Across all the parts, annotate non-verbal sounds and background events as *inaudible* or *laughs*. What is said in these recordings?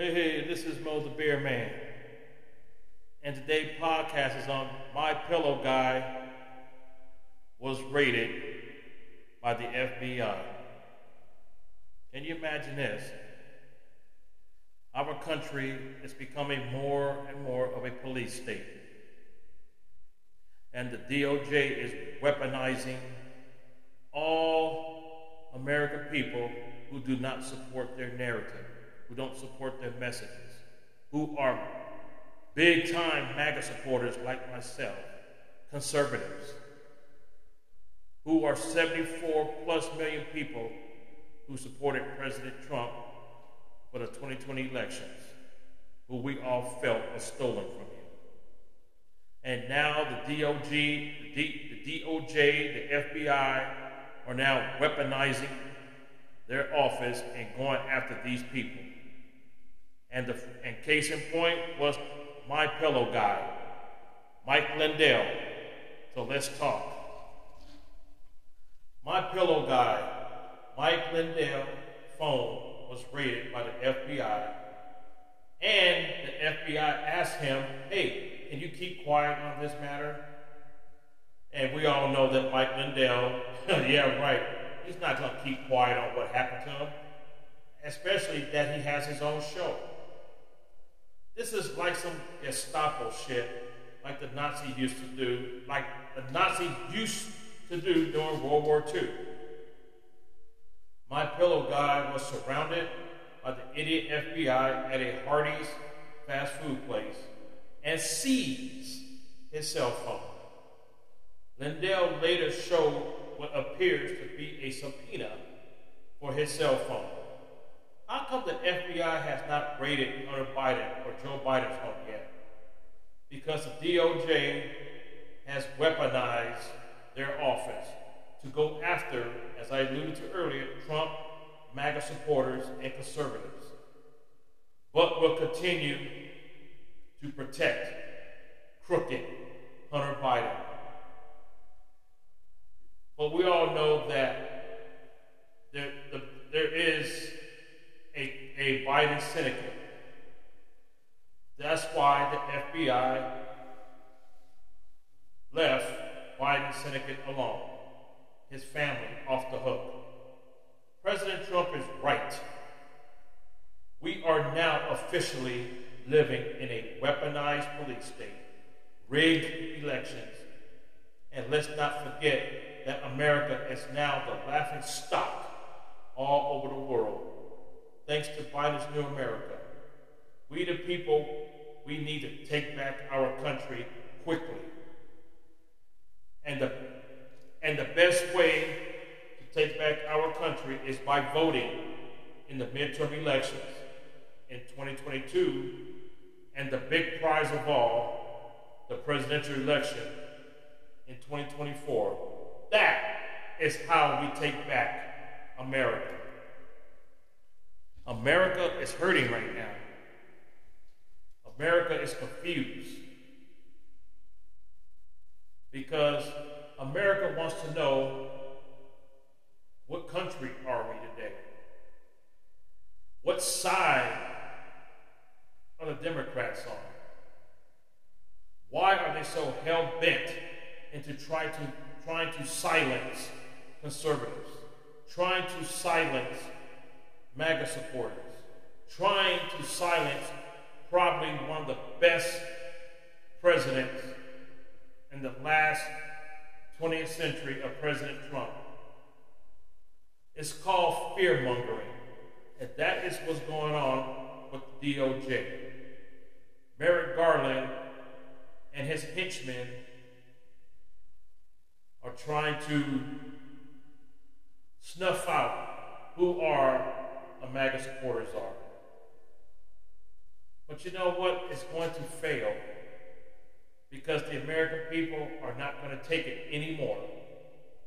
Hey, hey, this is Mo the Beer Man. And today's podcast is on My Pillow Guy was raided by the FBI. Can you imagine this? Our country is becoming more and more of a police state. And the DOJ is weaponizing all American people who do not support their narrative, who don't support their messages, who are big time MAGA supporters like myself, conservatives, who are 74 plus million people who supported President Trump for the 2020 elections, who we all felt was stolen from him. And now the DOJ, the, D, the DOJ, the FBI are now weaponizing their office and going after these people. And the and case in point was my pillow guy, Mike Lindell. So let's talk. My pillow guy, Mike Lindell phone was raided by the FBI. And the FBI asked him, hey, can you keep quiet on this matter? And we all know that Mike Lindell, *laughs* yeah, right, he's not going to keep quiet on what happened to him, especially that he has his own show. This is like some Gestapo shit, like the Nazis used to do, like the Nazis used to do during World War II. My pillow guy was surrounded by the idiot FBI at a Hardee's fast food place and seized his cell phone. Lindell later showed what appears to be a subpoena for his cell phone. Come the FBI has not raided Hunter Biden or Joe Biden's home yet? Because the DOJ has weaponized their office to go after, as I alluded to earlier, Trump, MAGA supporters, and conservatives, but will continue to protect crooked Hunter Biden. But we all know that there, the, there is a Biden syndicate. That's why the FBI left Biden syndicate alone, his family off the hook. President Trump is right. We are now officially living in a weaponized police state, rigged elections, and let's not forget that America is now the laughing stock all over the world thanks to Biden's new America. We, the people, we need to take back our country quickly. And the, and the best way to take back our country is by voting in the midterm elections in 2022 and the big prize of all, the presidential election in 2024. That is how we take back America. America is hurting right now. America is confused because America wants to know what country are we today? What side are the Democrats on? Why are they so hell bent into try to, trying to silence conservatives, trying to silence MAGA supporters, trying to silence probably one of the best presidents in the last 20th century of President Trump. It's called fear mongering. And that is what's going on with the DOJ. Merrick Garland and his henchmen are trying to snuff out who are the MAGA supporters are. But you know what? It's going to fail because the American people are not going to take it anymore.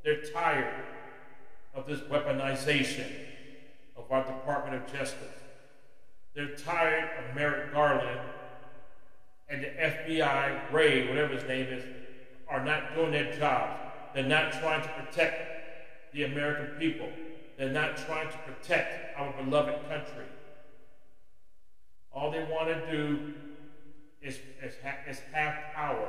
They're tired of this weaponization of our Department of Justice. They're tired of Merrick Garland and the FBI, Wray, whatever his name is, are not doing their jobs. They're not trying to protect the American people. They're not trying to protect our beloved country. all they want to do is, is, is have power.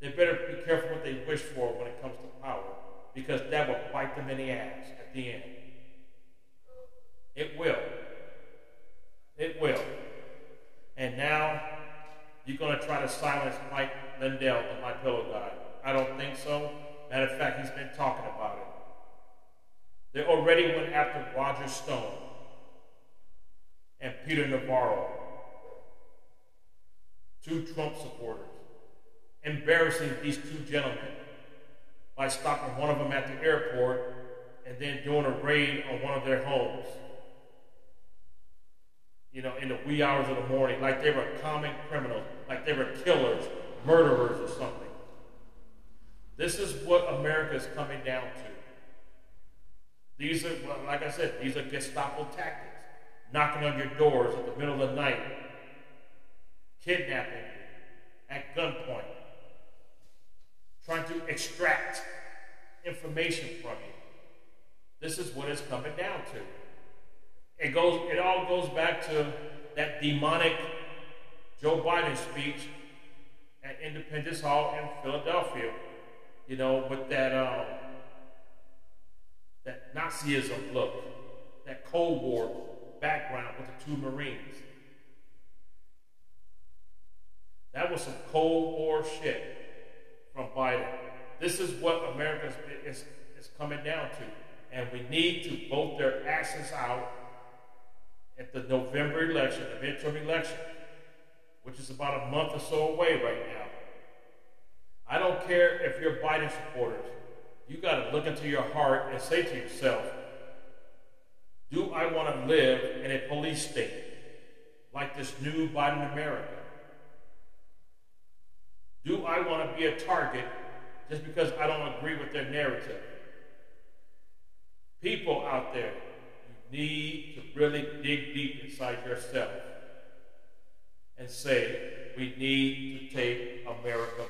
They better be careful what they wish for when it comes to power, because that will bite them in the ass at the end. It will. It will. And now you're going to try to silence Mike Lindell, the My Pillow guy. I don't think so. Matter of fact, he's been talking about it. They already went after Roger Stone and Peter Navarro, two Trump supporters, embarrassing these two gentlemen by stopping one of them at the airport and then doing a raid on one of their homes. You know, in the wee hours of the morning, like they were common criminals, like they were killers, murderers, or something. This is what America is coming down to. These are, well, like I said, these are Gestapo tactics. Knocking on your doors at the middle of the night, kidnapping at gunpoint, trying to extract information from you. This is what it's coming down to. It goes, it all goes back to that demonic Joe Biden speech at Independence Hall in Philadelphia. You know, with that um, that Nazism look, that Cold War background with the two Marines. That was some Cold War shit from Biden. This is what America is, is coming down to. And we need to vote their asses out at the November election, the midterm election, which is about a month or so away right now. I don't care if you're Biden supporters you got to look into your heart and say to yourself, do I want to live in a police state like this new Biden America? Do I want to be a target just because I don't agree with their narrative? People out there, you need to really dig deep inside yourself and say, we need to take America.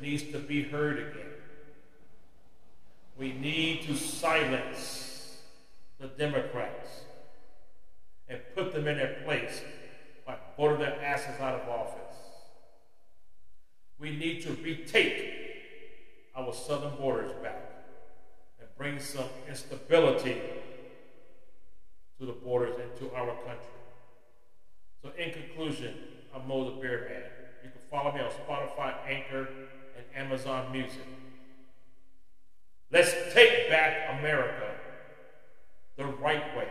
Needs to be heard again. We need to silence the Democrats and put them in their place by voting their asses out of office. We need to retake our southern borders back and bring some instability to the borders and to our country. So, in conclusion, I'm Mo the Bear Man. You can follow me on Spotify, Anchor, and Amazon Music. Let's take back America the right way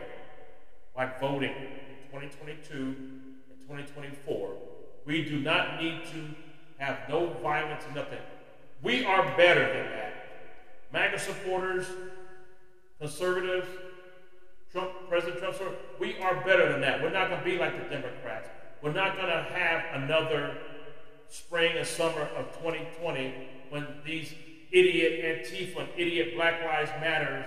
by voting in 2022 and 2024. We do not need to have no violence and nothing. We are better than that. MAGA supporters, conservatives, Trump, President Trump, we are better than that. We're not going to be like the Democrats. We're not going to have another spring and summer of 2020 when these idiot Antifa and idiot Black Lives Matters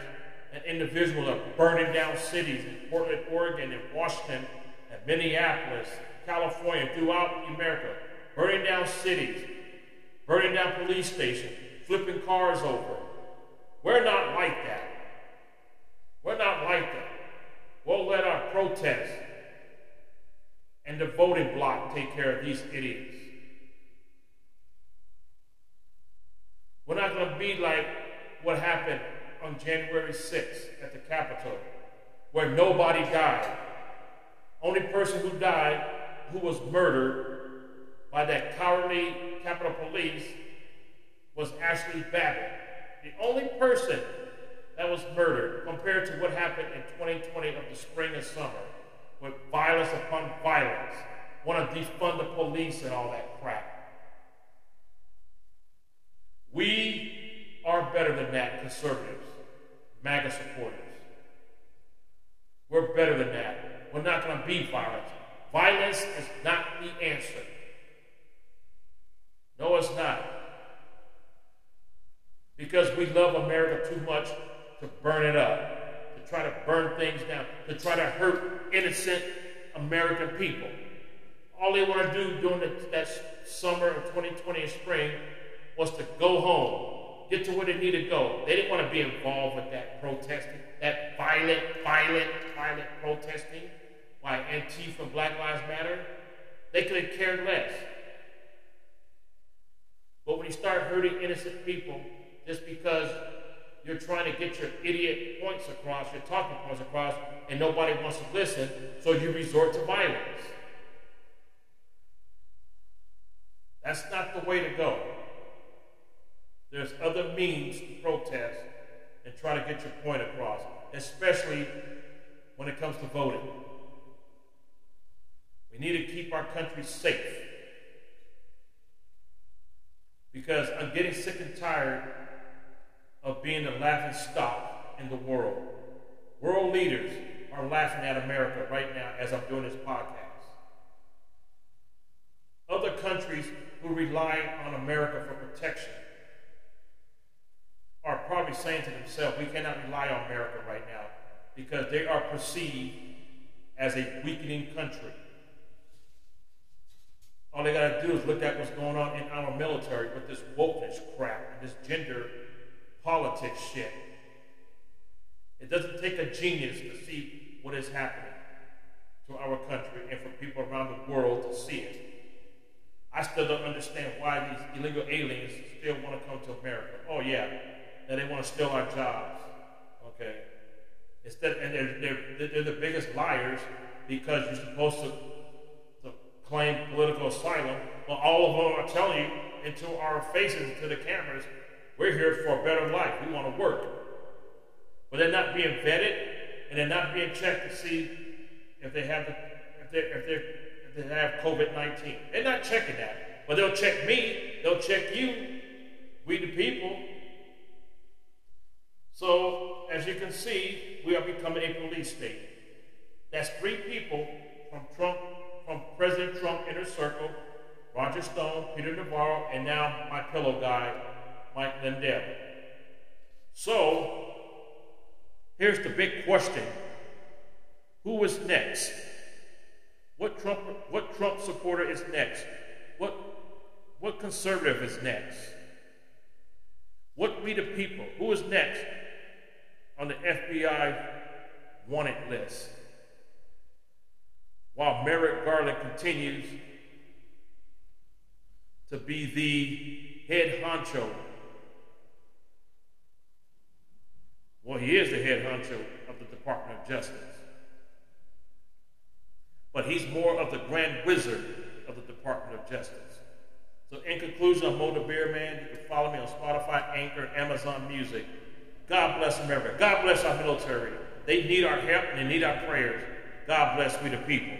and individuals are burning down cities in Portland, Oregon, and Washington, and Minneapolis, California, throughout America, burning down cities, burning down police stations, flipping cars over. We're not like that. We're not like that. We'll let our protests and the voting bloc take care of these idiots. We're not going to be like what happened on January 6th at the Capitol, where nobody died. Only person who died, who was murdered by that cowardly Capitol Police, was Ashli Babbitt. The only person that was murdered compared to what happened in 2020 of the spring and summer, with violence upon violence, want to defund the police and all that crap. We are better than that, conservatives, MAGA supporters. We're better than that. We're not going to be violent. Violence is not the answer. No, it's not. Because we love America too much to burn it up, to try to burn things down, to try to hurt innocent American people. All they want to do during the, that summer of 2020 and spring was to go home, get to where they need to go. They didn't want to be involved with that protesting, that violent, violent, violent protesting by Antifa and Black Lives Matter, they could have cared less. But when you start hurting innocent people just because you're trying to get your idiot points across, your talking points across, and nobody wants to listen, so you resort to violence. That's not the way to go. There's other means to protest and try to get your point across, especially when it comes to voting. We need to keep our country safe. Because I'm getting sick and tired of being the laughing stock in the world. World leaders are laughing at America right now as I'm doing this podcast. Other countries who rely on America for protection are probably saying to themselves, we cannot rely on America right now because they are perceived as a weakening country. All they got to do is look at what's going on in our military with this wokeness crap and this gender politics shit. It doesn't take a genius to see what is happening to our country and for people around the world to see it. I still don't understand why these illegal aliens still want to come to America. Oh, yeah, that they want to steal our jobs. Okay. Instead, and they're, they're, they're the biggest liars because you're supposed to claim political asylum. Well, all of them are telling you into our faces, to the cameras, we're here for a better life. We want to work. But they're not being vetted and they're not being checked to see if they have the, if they if they if they have COVID nineteen. They're not checking that. But they'll check me, they'll check you, we the people. So as you can see, we are becoming a police state. That's three people from Trump, from President Trump inner circle, Roger Stone, Peter Navarro, and now my pillow guy, Mike Lindell. So, here's the big question Who is next? What Trump, what Trump supporter is next? What, what conservative is next? What we the people? Who is next on the FBI wanted list? While Merrick Garland continues to be the head honcho Well, he is the head honcho of the Department of Justice. But he's more of the grand wizard of the Department of Justice. So, in conclusion, I'm Mo the Beer Man. You can follow me on Spotify, Anchor, Amazon Music. God bless America. God bless our military. They need our help and they need our prayers. God bless we the people.